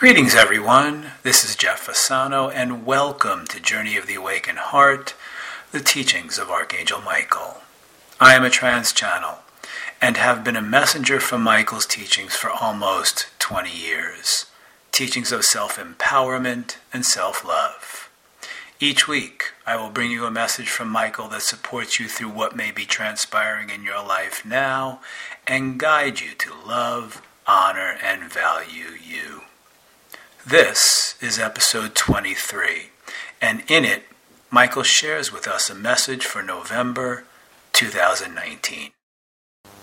Greetings, everyone. This is Jeff Fasano, and welcome to Journey of the Awakened Heart, the teachings of Archangel Michael. I am a trance channel and have been a messenger for Michael's teachings for almost 20 years teachings of self empowerment and self love. Each week, I will bring you a message from Michael that supports you through what may be transpiring in your life now and guide you to love, honor, and value you. This is episode 23, and in it, Michael shares with us a message for November 2019.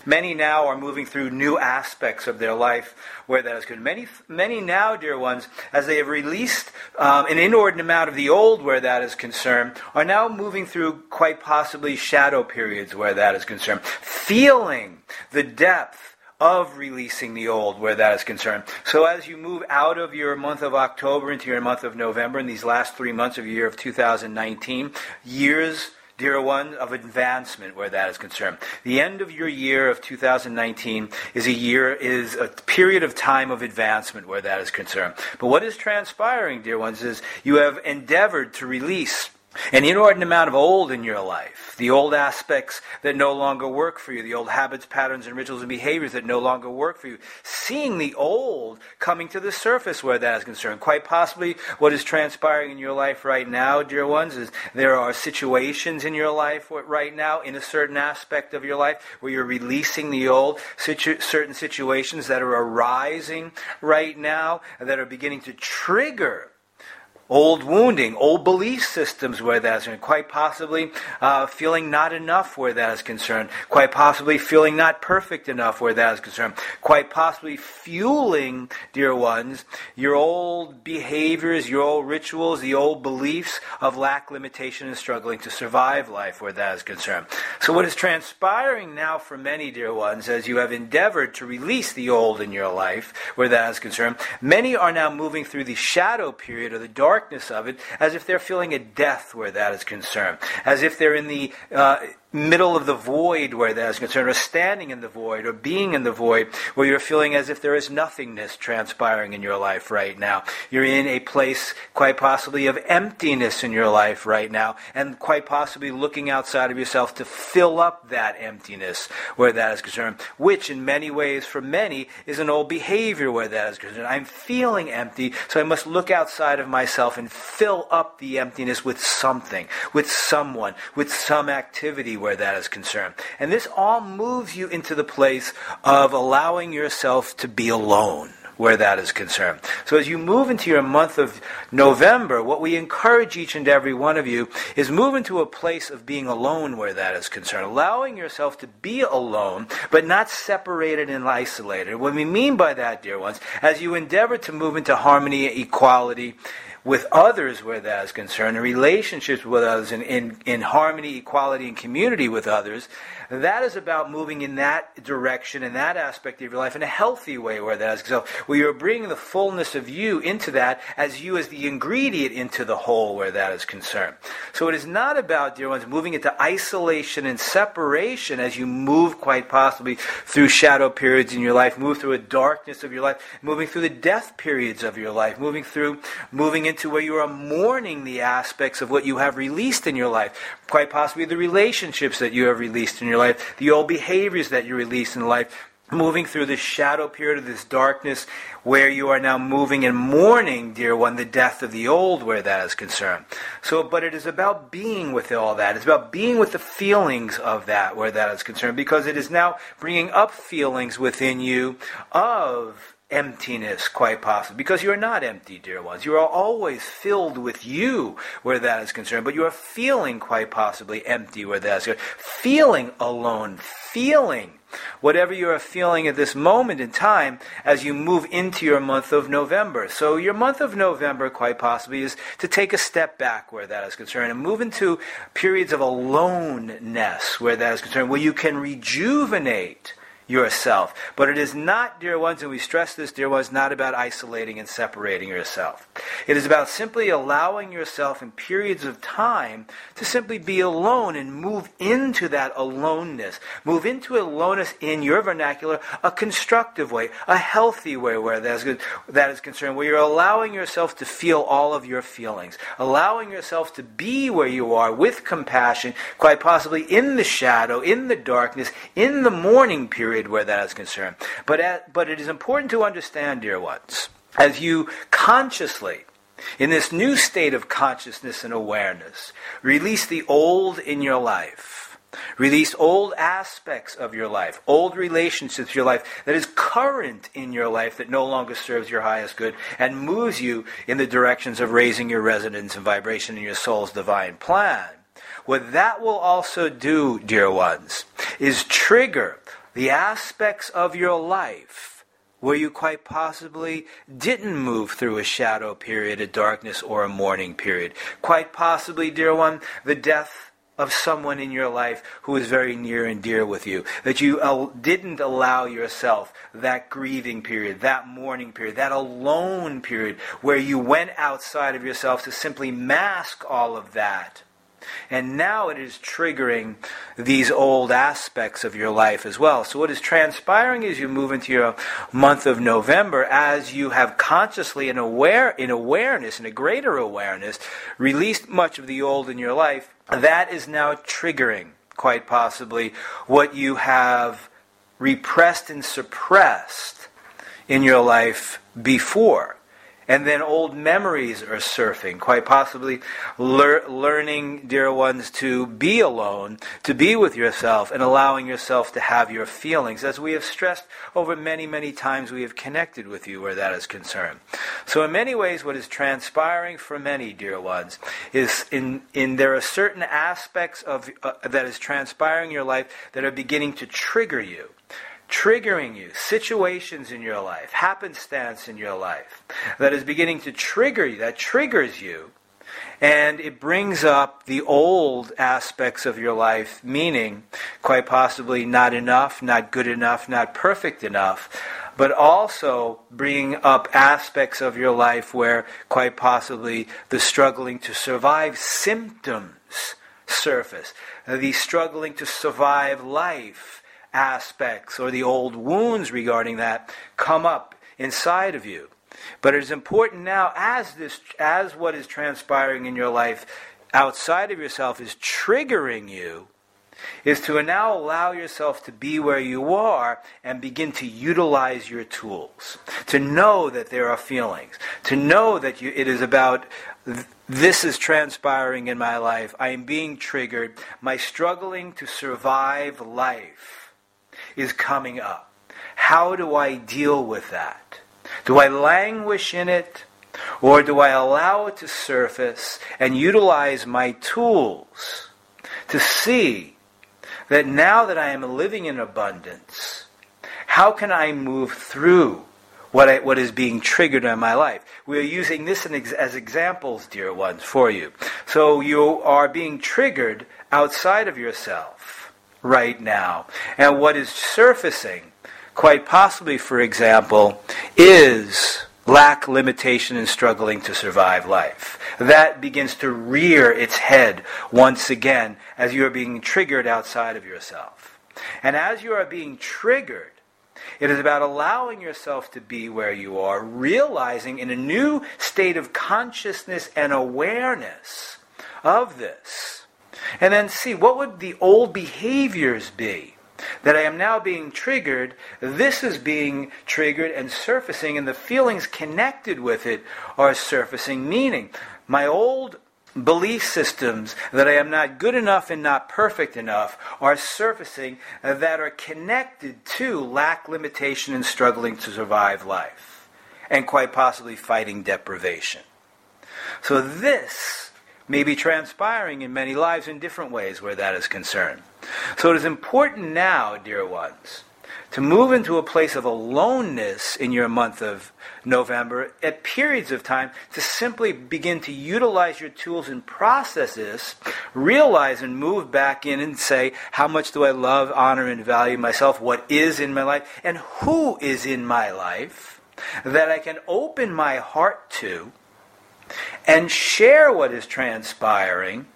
Many now are moving through new aspects of their life where that is good. Many, many now, dear ones, as they have released um, an inordinate amount of the old where that is concerned, are now moving through quite possibly shadow periods where that is concerned, feeling the depth of releasing the old where that is concerned. So as you move out of your month of October into your month of November in these last three months of the year of 2019, years dear one, of advancement where that is concerned. The end of your year of 2019 is a year, is a period of time of advancement where that is concerned. But what is transpiring, dear ones, is you have endeavored to release an inordinate amount of old in your life, the old aspects that no longer work for you, the old habits, patterns, and rituals and behaviors that no longer work for you. Seeing the old coming to the surface where that is concerned. Quite possibly what is transpiring in your life right now, dear ones, is there are situations in your life right now, in a certain aspect of your life, where you're releasing the old, situ- certain situations that are arising right now that are beginning to trigger old wounding, old belief systems where that is concerned, quite possibly uh, feeling not enough where that is concerned, quite possibly feeling not perfect enough where that is concerned, quite possibly fueling, dear ones, your old behaviors, your old rituals, the old beliefs of lack, limitation, and struggling to survive life where that is concerned. So, what is transpiring now for many, dear ones, as you have endeavored to release the old in your life where that is concerned, many are now moving through the shadow period or the dark darkness of it as if they're feeling a death where that is concerned, as if they're in the uh, middle of the void where that is concerned, or standing in the void, or being in the void, where you're feeling as if there is nothingness transpiring in your life right now. You're in a place, quite possibly, of emptiness in your life right now, and quite possibly looking outside of yourself to fill up that emptiness where that is concerned, which in many ways, for many, is an old behavior where that is concerned. I'm feeling empty, so I must look outside of myself and fill up the emptiness with something, with someone, with some activity where that is concerned. And this all moves you into the place of allowing yourself to be alone where that is concerned. So as you move into your month of November, what we encourage each and every one of you is move into a place of being alone where that is concerned, allowing yourself to be alone, but not separated and isolated. What we mean by that, dear ones, as you endeavor to move into harmony, and equality, with others where that is concerned, in relationships with others, in, in, in harmony, equality, and community with others, that is about moving in that direction, in that aspect of your life, in a healthy way where that is. So where you're bringing the fullness of you into that as you as the ingredient into the whole where that is concerned. So it is not about, dear ones, moving into isolation and separation as you move quite possibly through shadow periods in your life, move through a darkness of your life, moving through the death periods of your life, moving through, moving into where you are mourning the aspects of what you have released in your life, quite possibly the relationships that you have released in your life, the old behaviors that you release in life, moving through this shadow period of this darkness where you are now moving and mourning, dear one, the death of the old where that is concerned. So, but it is about being with all that. It's about being with the feelings of that where that is concerned because it is now bringing up feelings within you of emptiness, quite possibly, because you're not empty, dear ones. You are always filled with you where that is concerned, but you are feeling quite possibly empty where that is concerned. Feeling alone, feeling whatever you are feeling at this moment in time as you move into your month of November. So, your month of November, quite possibly, is to take a step back where that is concerned and move into periods of aloneness where that is concerned, where you can rejuvenate yourself. But it is not, dear ones, and we stress this, dear ones, not about isolating and separating yourself. It is about simply allowing yourself in periods of time to simply be alone and move into that aloneness. Move into aloneness in your vernacular, a constructive way, a healthy way where that is, that is concerned, where you're allowing yourself to feel all of your feelings, allowing yourself to be where you are with compassion, quite possibly in the shadow, in the darkness, in the mourning period period where that is concerned. But, at, but it is important to understand, dear ones, as you consciously, in this new state of consciousness and awareness, release the old in your life. Release old aspects of your life, old relationships your life that is current in your life that no longer serves your highest good and moves you in the directions of raising your resonance and vibration in your soul's divine plan. What that will also do, dear ones, is trigger the aspects of your life where you quite possibly didn't move through a shadow period, a darkness, or a mourning period. Quite possibly, dear one, the death of someone in your life who is very near and dear with you. That you uh, didn't allow yourself that grieving period, that mourning period, that alone period where you went outside of yourself to simply mask all of that and now it is triggering these old aspects of your life as well. So, what is transpiring as you move into your month of November, as you have consciously and aware, in awareness, in a greater awareness, released much of the old in your life, that is now triggering, quite possibly, what you have repressed and suppressed in your life before. And then old memories are surfing, quite possibly lear- learning, dear ones, to be alone, to be with yourself, and allowing yourself to have your feelings. As we have stressed over many, many times, we have connected with you where that is concerned. So, in many ways, what is transpiring for many, dear ones, is in, in there are certain aspects of uh, that is transpiring in your life that are beginning to trigger you triggering you, situations in your life, happenstance in your life that is beginning to trigger you, that triggers you, and it brings up the old aspects of your life, meaning quite possibly not enough, not good enough, not perfect enough, but also bringing up aspects of your life where quite possibly the struggling to survive symptoms surface, the struggling to survive life aspects or the old wounds regarding that come up inside of you. But it is important now, as this, as what is transpiring in your life outside of yourself is triggering you, is to now allow yourself to be where you are and begin to utilize your tools. To know that there are feelings. To know that you, it is about this is transpiring in my life. I am being triggered. My struggling to survive life is coming up. How do I deal with that? Do I languish in it? Or do I allow it to surface and utilize my tools to see that now that I am living in abundance, how can I move through what, I, what is being triggered in my life? We are using this as examples, dear ones, for you. So you are being triggered outside of yourself right now. And what is surfacing, quite possibly, for example, is lack, limitation, and struggling to survive life. That begins to rear its head once again as you are being triggered outside of yourself. And as you are being triggered, it is about allowing yourself to be where you are, realizing in a new state of consciousness and awareness of this and then see what would the old behaviors be that I am now being triggered, this is being triggered and surfacing, and the feelings connected with it are surfacing. Meaning, my old belief systems that I am not good enough and not perfect enough are surfacing that are connected to lack, limitation, and struggling to survive life, and quite possibly fighting deprivation. So, this may be transpiring in many lives in different ways where that is concerned. So it is important now, dear ones, to move into a place of aloneness in your month of November at periods of time to simply begin to utilize your tools and processes, realize and move back in and say, how much do I love, honor, and value myself? What is in my life? And who is in my life that I can open my heart to and share what is transpiring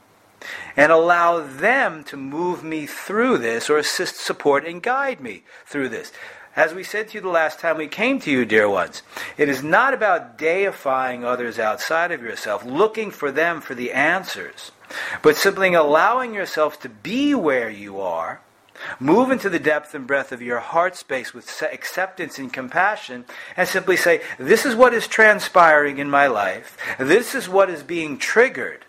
and allow them to move me through this or assist, support, and guide me through this. As we said to you the last time we came to you, dear ones, it is not about deifying others outside of yourself, looking for them for the answers, but simply allowing yourself to be where you are, move into the depth and breadth of your heart space with acceptance and compassion, and simply say, This is what is transpiring in my life, this is what is being triggered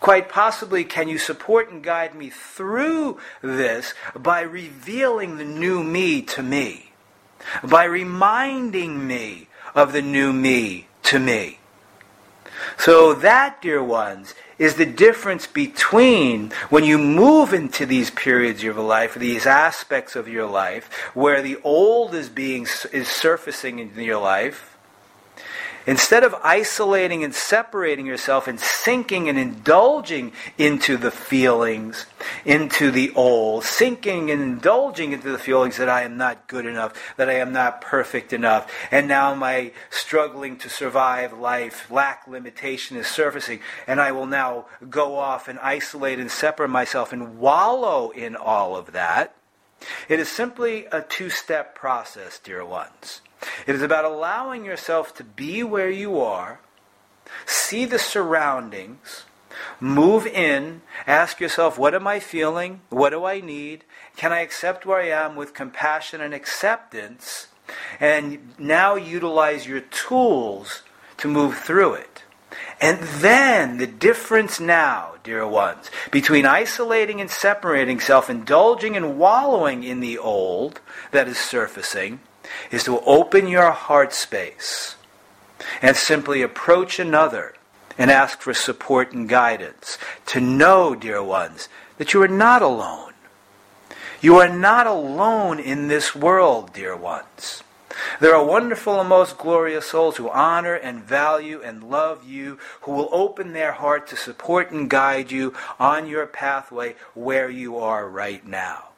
Quite possibly, can you support and guide me through this by revealing the new me to me? By reminding me of the new me to me? So, that, dear ones, is the difference between when you move into these periods of your life, these aspects of your life, where the old is being is surfacing in your life, Instead of isolating and separating yourself and sinking and indulging into the feelings, into the old, sinking and indulging into the feelings that I am not good enough, that I am not perfect enough, and now my struggling to survive life, lack limitation is surfacing, and I will now go off and isolate and separate myself and wallow in all of that. It is simply a two step process, dear ones. It is about allowing yourself to be where you are, see the surroundings, move in, ask yourself, what am I feeling? What do I need? Can I accept where I am with compassion and acceptance? And now utilize your tools to move through it. And then the difference now, dear ones, between isolating and separating, self indulging and wallowing in the old that is surfacing, is to open your heart space and simply approach another and ask for support and guidance. To know, dear ones, that you are not alone. You are not alone in this world, dear ones. There are wonderful and most glorious souls who honor and value and love you, who will open their heart to support and guide you on your pathway where you are right now.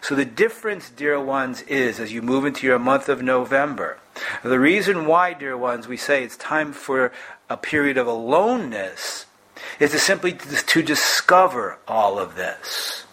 So the difference, dear ones, is as you move into your month of November. The reason why, dear ones, we say it's time for a period of aloneness is to simply to discover all of this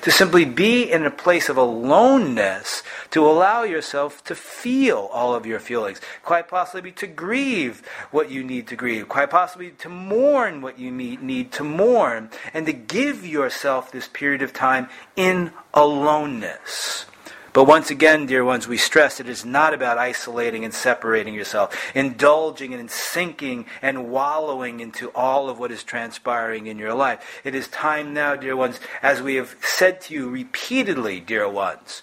to simply be in a place of aloneness, to allow yourself to feel all of your feelings, quite possibly to grieve what you need to grieve, quite possibly to mourn what you need to mourn, and to give yourself this period of time in aloneness. But once again, dear ones, we stress it is not about isolating and separating yourself, indulging and sinking and wallowing into all of what is transpiring in your life. It is time now, dear ones, as we have said to you repeatedly, dear ones,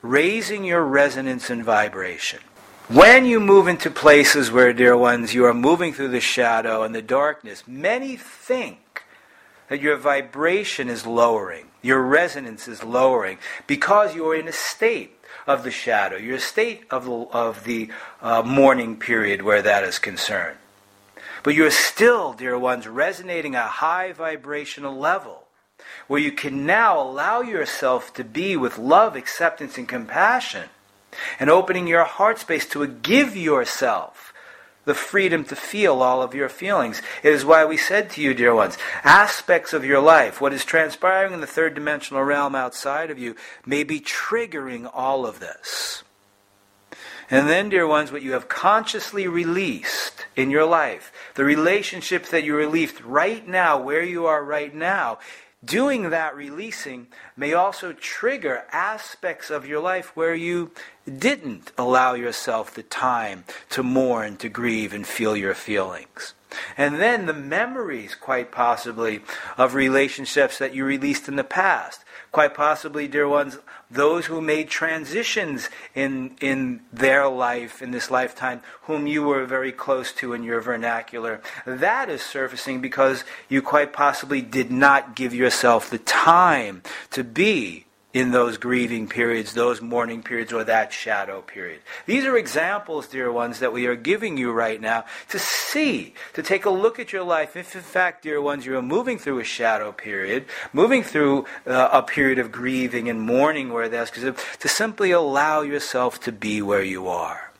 raising your resonance and vibration. When you move into places where, dear ones, you are moving through the shadow and the darkness, many think that your vibration is lowering your resonance is lowering because you are in a state of the shadow, your state of the, of the uh, mourning period where that is concerned. But you're still, dear ones, resonating a high vibrational level where you can now allow yourself to be with love, acceptance, and compassion and opening your heart space to give yourself the freedom to feel all of your feelings. It is why we said to you, dear ones, aspects of your life, what is transpiring in the third dimensional realm outside of you, may be triggering all of this. And then, dear ones, what you have consciously released in your life, the relationships that you released right now, where you are right now, doing that releasing may also trigger aspects of your life where you didn't allow yourself the time to mourn, to grieve, and feel your feelings. And then the memories, quite possibly, of relationships that you released in the past. Quite possibly, dear ones, those who made transitions in, in their life, in this lifetime, whom you were very close to in your vernacular. That is surfacing because you quite possibly did not give yourself the time to be in those grieving periods, those mourning periods, or that shadow period. These are examples, dear ones, that we are giving you right now to see, to take a look at your life. If, in fact, dear ones, you are moving through a shadow period, moving through uh, a period of grieving and mourning where that's to simply allow yourself to be where you are.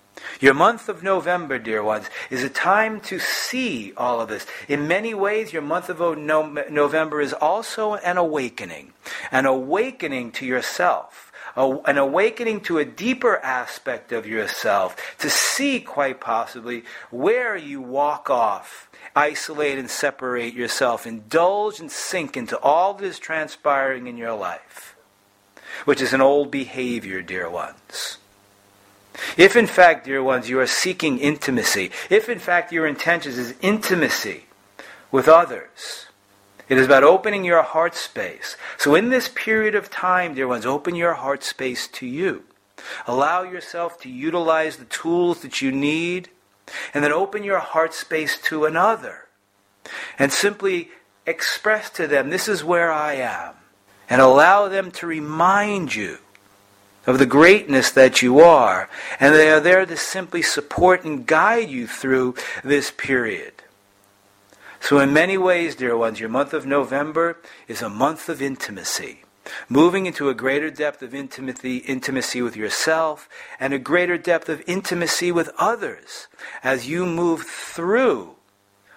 Your month of November, dear ones, is a time to see all of this. In many ways, your month of November is also an awakening, an awakening to yourself. an awakening to a deeper aspect of yourself, to see quite possibly where you walk off, isolate and separate yourself, indulge and sink into all that is transpiring in your life, which is an old behavior, dear ones. If in fact, dear ones, you are seeking intimacy, if in fact your intention is intimacy with others, it is about opening your heart space. So in this period of time, dear ones, open your heart space to you. Allow yourself to utilize the tools that you need, and then open your heart space to another. And simply express to them, this is where I am. And allow them to remind you of the greatness that you are, and they are there to simply support and guide you through this period. So, in many ways, dear ones, your month of November is a month of intimacy. Moving into a greater depth of intimacy, intimacy with yourself and a greater depth of intimacy with others as you move through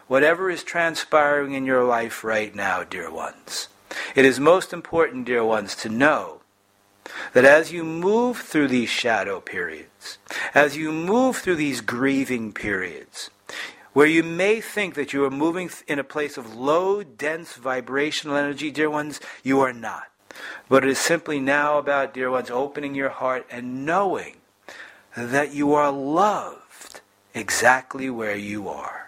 whatever is transpiring in your life right now, dear ones. It is most important, dear ones, to know that as you move through these shadow periods, as you move through these grieving periods, where you may think that you are moving in a place of low, dense vibrational energy, dear ones, you are not. But it is simply now about, dear ones, opening your heart and knowing that you are loved exactly where you are.